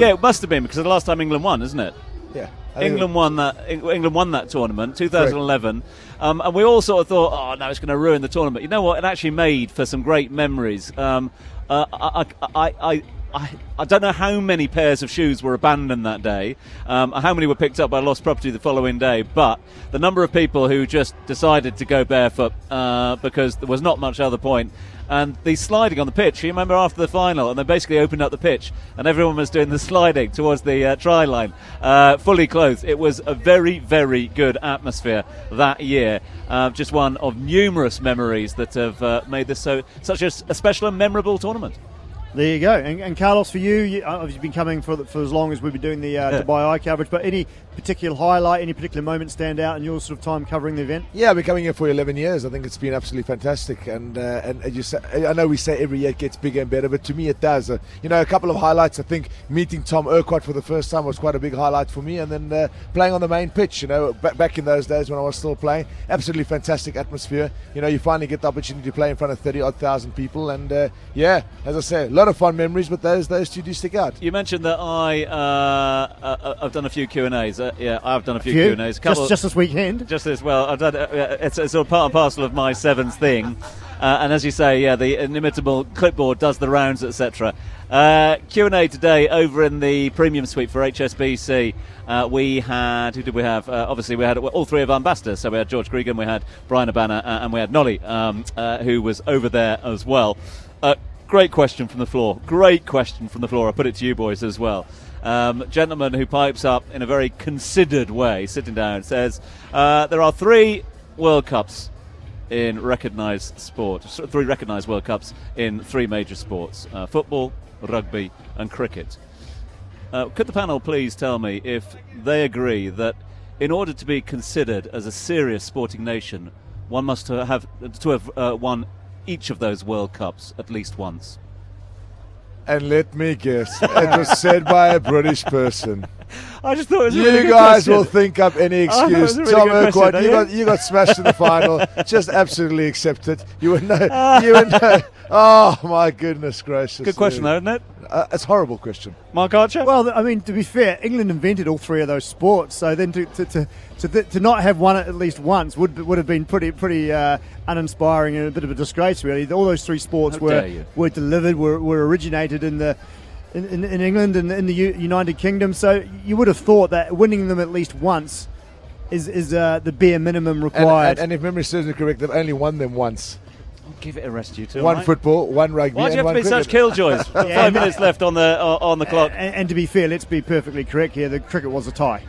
Yeah, it must have been because the last time England won, isn't it? Yeah. England won that. England won that tournament, 2011, um, and we all sort of thought, "Oh no, it's going to ruin the tournament." You know what? It actually made for some great memories. Um, uh, I, I, I, I, I don't know how many pairs of shoes were abandoned that day, um, how many were picked up by lost property the following day, but the number of people who just decided to go barefoot uh, because there was not much other point and the sliding on the pitch. You remember after the final, and they basically opened up the pitch, and everyone was doing the sliding towards the uh, try line, uh, fully clothed. It was a very, very good atmosphere that year. Uh, just one of numerous memories that have uh, made this so such a, a special and memorable tournament. There you go. And, and Carlos, for you, you uh, you've been coming for, the, for as long as we've been doing the uh, Yeah. Dubai Eye coverage, but any particular highlight, any particular moment stand out in your sort of time covering the event? Yeah, I've been coming here for 11 years. I think it's been absolutely fantastic. And uh, and as you say, I know we say every year it gets bigger and better, but to me it does. Uh, you know, a couple of highlights. I think meeting Tom Urquhart for the first time was quite a big highlight for me. And then uh, playing on the main pitch, you know, ba- back in those days when I was still playing, absolutely fantastic atmosphere. You know, you finally get the opportunity to play in front of 30 odd thousand people. And uh, yeah, as I say, a lot of fun memories, but those those two do stick out. You mentioned that I uh, uh, I've done a few Q and A's. Uh, yeah, I've done a few? Q and A's. Just, just this weekend. just as well. I've done. Uh, it's, it's sort of part and parcel of my sevens thing. Uh, and as you say, yeah, the inimitable clipboard does the rounds, etc. Uh, Q and A today over in the premium suite for HSBC. Uh, we had who did we have? Uh, obviously, we had all three of our ambassadors. So we had George Gregan, we had Bryan Habana, uh, and we had Nolly, um, uh, who was over there as well. Great question from the floor. Great question from the floor. I put it to you boys as well. Um, gentleman who pipes up in a very considered way, sitting down, says uh, there are three World Cups in recognised sport, three recognised World Cups in three major sports: uh, football, rugby, and cricket. Uh, could the panel please tell me if they agree that, in order to be considered as a serious sporting nation, one must have to have uh, won each of those World Cups at least once? And let me guess, it was said by a British person. I just thought it was a You really good guys question. will think up any I thought it was excuse. a really Tom good Urquhart, question, you got you? you got smashed in the final. Just absolutely accept it. You would know. You would know. Oh my goodness gracious! Good question, though, isn't it? Uh, it's a horrible question. Marc Archer. Well, I mean, to be fair, England invented all three of those sports, so then to to, to, to, th- to not have won it at least once would would have been pretty pretty uh, uninspiring and a bit of a disgrace, really. All those three sports How were were delivered, were, were originated in the. In, in, in England and in the U- United Kingdom, so you would have thought that winning them at least once is is uh, the bare minimum required. and, and if memory serves me correct, they've only won them once. Give it a rest, you two. one right? football, one rugby, Why do you have to one be such killjoys? Yeah. Five minutes left on the uh, on the clock. and, and to be fair, let's be perfectly correct here. The cricket was a tie.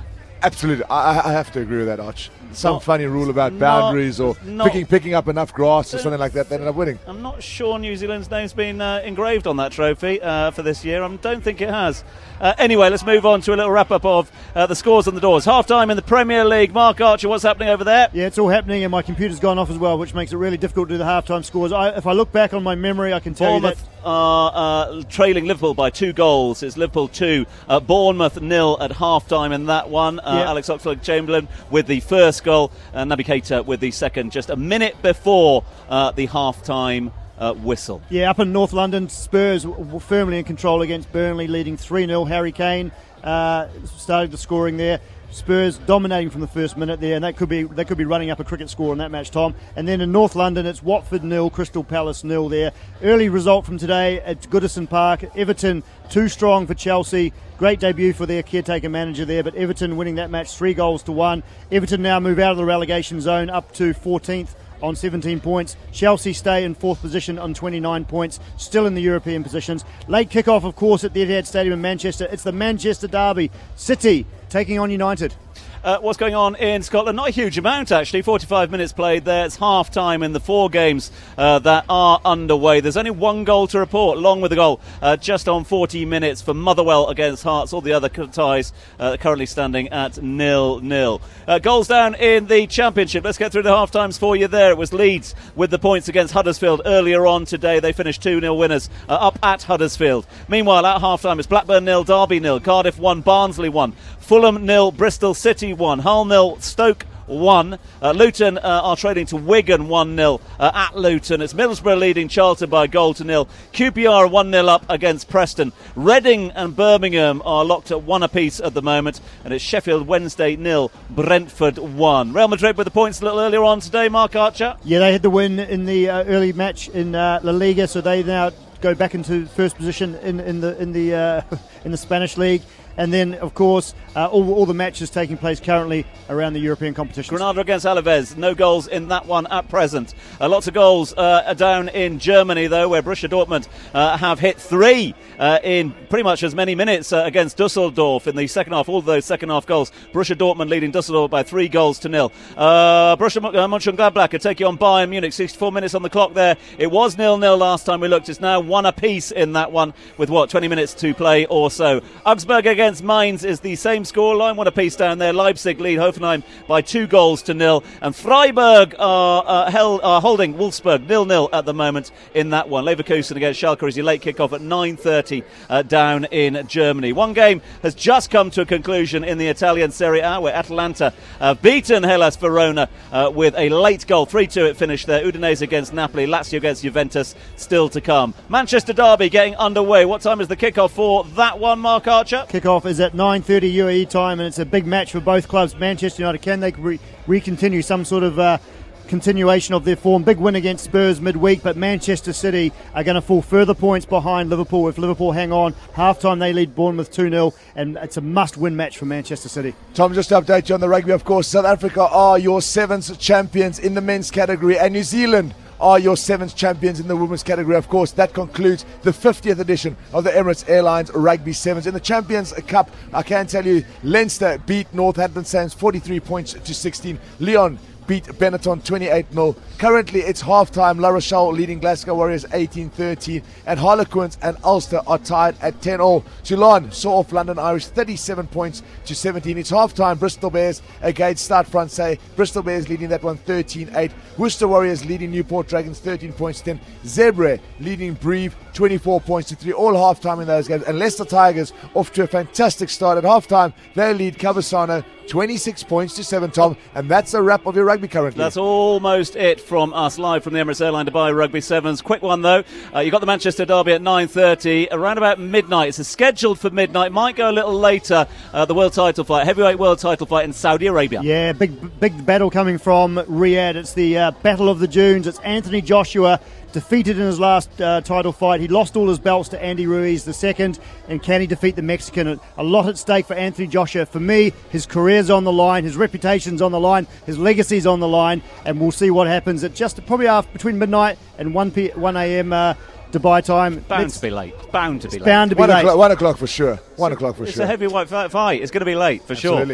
Absolutely, I, I- I have to agree with that, Arch. Some Not- funny rule about not- boundaries or not- picking picking up enough grass or something like that, they end up winning. I'm not sure New Zealand's name's been uh, engraved on that trophy uh, for this year. I don't think it has. Uh, anyway, let's move on to a little wrap up of uh, the scores on the doors. Half time in the Premier League. Marc Archer, what's happening over there? Yeah, it's all happening, and my computer's gone off as well, which makes it really difficult to do the halftime scores. I, if I look back on my memory, I can tell you that. Bournemouth are uh, trailing Liverpool by two goals. It's Liverpool 2, uh, Bournemouth nil at half time in that one. Uh, Yeah. Alex Oxlade Chamberlain with the first goal, and Naby Keita with the second, just a minute before uh, the half time uh, whistle. Yeah, up in North London, Spurs w- w- firmly in control against Burnley, leading 3 0. Harry Kane uh, started the scoring there. Spurs dominating from the first minute there, and that could be they could be running up a cricket score in that match, Tom. And then in North London, it's Watford nil, Crystal Palace nil. There, early result from today at Goodison Park. Everton too strong for Chelsea. Great debut for their caretaker manager there, but Everton winning that match three goals to one. Everton now move out of the relegation zone up to 14th on 17 points. Chelsea stay in fourth position on 29 points, still in the European positions. Late kickoff, of course, at the Etihad Stadium in Manchester. It's the Manchester Derby. City taking on United. Uh, what's going on in Scotland? Not a huge amount, actually. 45 minutes played there. It's half time in the four games uh, that are underway. There's only one goal to report, along with the goal uh, just on 40 minutes for Motherwell against Hearts. All the other ties uh, currently standing at nil nil. Uh, goals down in the Championship. Let's get through the half times for you there. It was Leeds with the points against Huddersfield earlier on today. They finished 2 0 winners uh, up at Huddersfield. Meanwhile, at half time, it's Blackburn nil, Derby nil, Cardiff 1, Barnsley 1, Fulham nil, Bristol City 1, Hull nil, Stoke 1. Uh, Luton uh, are trading to Wigan 1 0 uh, at Luton. It's Middlesbrough leading Charlton by a goal to nil. QPR 1 0 up against Preston. Reading and Birmingham are locked at one apiece at the moment. And it's Sheffield Wednesday nil, Brentford 1. Real Madrid with the points a little earlier on today, Marc Archer. Yeah, they had the win in the uh, early match in uh, La Liga, so they now go back into first position in, in the in the uh, in the Spanish league. And then of course uh, all, all the matches taking place currently around the European competitions. Granada against Alaves, no goals in that one at present. Uh, lots of goals uh, down in Germany, though, where Borussia Dortmund uh, have hit three uh, in pretty much as many minutes uh, against Dusseldorf in the second half. All those second half goals. Borussia Dortmund leading Dusseldorf by three goals to nil. Uh, Borussia Mönchengladbach are taking on Bayern Munich. 64 minutes on the clock there. It was nil nil last time we looked. It's now one apiece in that one with what 20 minutes to play or so. Augsburg against Mainz is the same scoreline, one apiece down there. Leipzig lead Hoffenheim by two goals to nil, and Freiburg are, uh, held, are holding Wolfsburg nil nil at the moment in that one. Leverkusen against Schalke is your late kickoff at 9:30 uh, down in Germany. One game has just come to a conclusion in the Italian Serie A, where Atalanta have beaten Hellas Verona uh, with a late goal, 3-2. It finished there. Udinese against Napoli, Lazio against Juventus, still to come. Manchester Derby getting underway. What time is the kickoff for that one, Marc Archer? Kickoff is at 9:30 UAE time, and it's a big match for both clubs. Manchester United can they re- recontinue some sort of uh, continuation of their form? Big win against Spurs midweek, but Manchester City are going to fall further points behind Liverpool if Liverpool hang on. Half time they lead Bournemouth 2 0, and it's a must win match for Manchester City. Tom, just to update you on the rugby, of course, South Africa are your seventh champions in the men's category, and New Zealand are your seventh champions in the women's category. Of course, that concludes the 50th edition of the Emirates Airlines Rugby Sevens. In the Champions Cup, I can tell you, Leinster beat Northampton Saints 43 points to 16. Lyon beat Benetton 28 0. Currently, it's half time. La Rochelle leading Glasgow Warriors 18 13. And Harlequins and Ulster are tied at 10 all. Toulon saw off London Irish 37 points to 17. It's half time. Bristol Bears against Stade Francais. Bristol Bears leading that one 13 8. Worcester Warriors leading Newport Dragons 13 points to 10. Zebre leading Brive 24 points to 3. All half time in those games. And Leicester Tigers off to a fantastic start at half time. They lead Calvisano 26 points to 7, Tom. And that's a wrap of your rugby currently. That's almost it from us live from the Emirates Airline Dubai Rugby Sevens. Quick one though, uh, you got the Manchester Derby at 9:30, around about midnight. It's scheduled for midnight. Might go a little later. Uh, the world title fight, heavyweight world title fight in Saudi Arabia. Yeah, big big battle coming from Riyadh. It's the uh, Battle of the Dunes. It's Anthony Joshua defeated in his last uh, title fight. He lost all his belts to Andy Ruiz the second, and can he defeat the Mexican? A lot at stake for Anthony Joshua. For me, his career's on the line, his reputation's on the line, his legacy's on the line, and we'll see what happens at just probably after between midnight and 1 p 1 a.m. Uh, Dubai time. Bound Let's- to be late. Bound to be It's late. bound to be one, late. o'clock, one o'clock for sure. One o'clock for It's sure. a heavyweight fi- fight. It's going to be late for sure.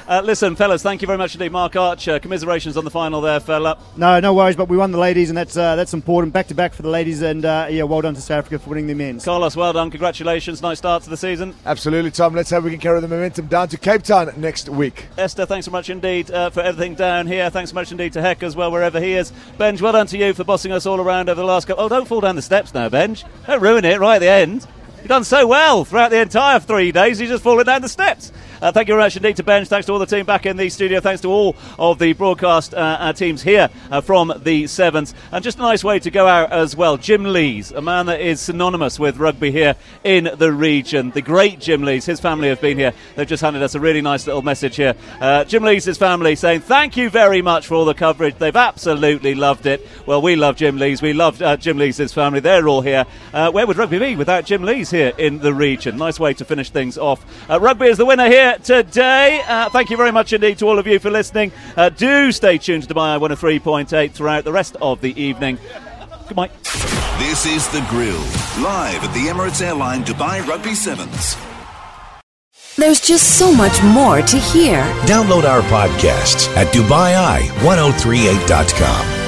Absolutely. Uh, listen, fellas, thank you very much indeed. Marc Archer, commiserations on the final there, fella. No, no worries, but we won the ladies, and that's uh, that's important. Back to back for the ladies, and uh, yeah, well done to South Africa for winning the men's. Carlos, well done. Congratulations. Nice start to the season. Absolutely, Tom. Let's hope we can carry the momentum down to Cape Town next week. Esther, thanks so much indeed uh, for everything down here. Thanks so much indeed to Heck as well, wherever he is. Benj, well done to you for bossing us all around over the last couple. Oh, don't fall down the steps now, Benj. Don't ruin it right at the end. You've done so well throughout the entire three days. You've just fallen down the steps. Uh, thank you very much indeed to Ben. Thanks to all the team back in the studio. Thanks to all of the broadcast uh, uh, teams here uh, from the Sevens. And just a nice way to go out as well. Jim Lees, a man that is synonymous with rugby here in the region. The great Jim Lees. His family have been here. They've just handed us a really nice little message here. Uh, Jim Lees' family saying thank you very much for all the coverage. They've absolutely loved it. Well, we love Jim Lees. We love uh, Jim Lees' family. They're all here. Where would rugby be without Jim Lees here in the region? Nice way to finish things off. Rugby is the winner here today. Uh, thank you very much indeed to all of you for listening. Uh, do stay tuned to Dubai 103.8 throughout the rest of the evening. Goodbye. This is The Grill, live at the Emirates Airline Dubai Rugby Sevens. There's just so much more to hear. Download our podcasts at DubaiEye1038.com.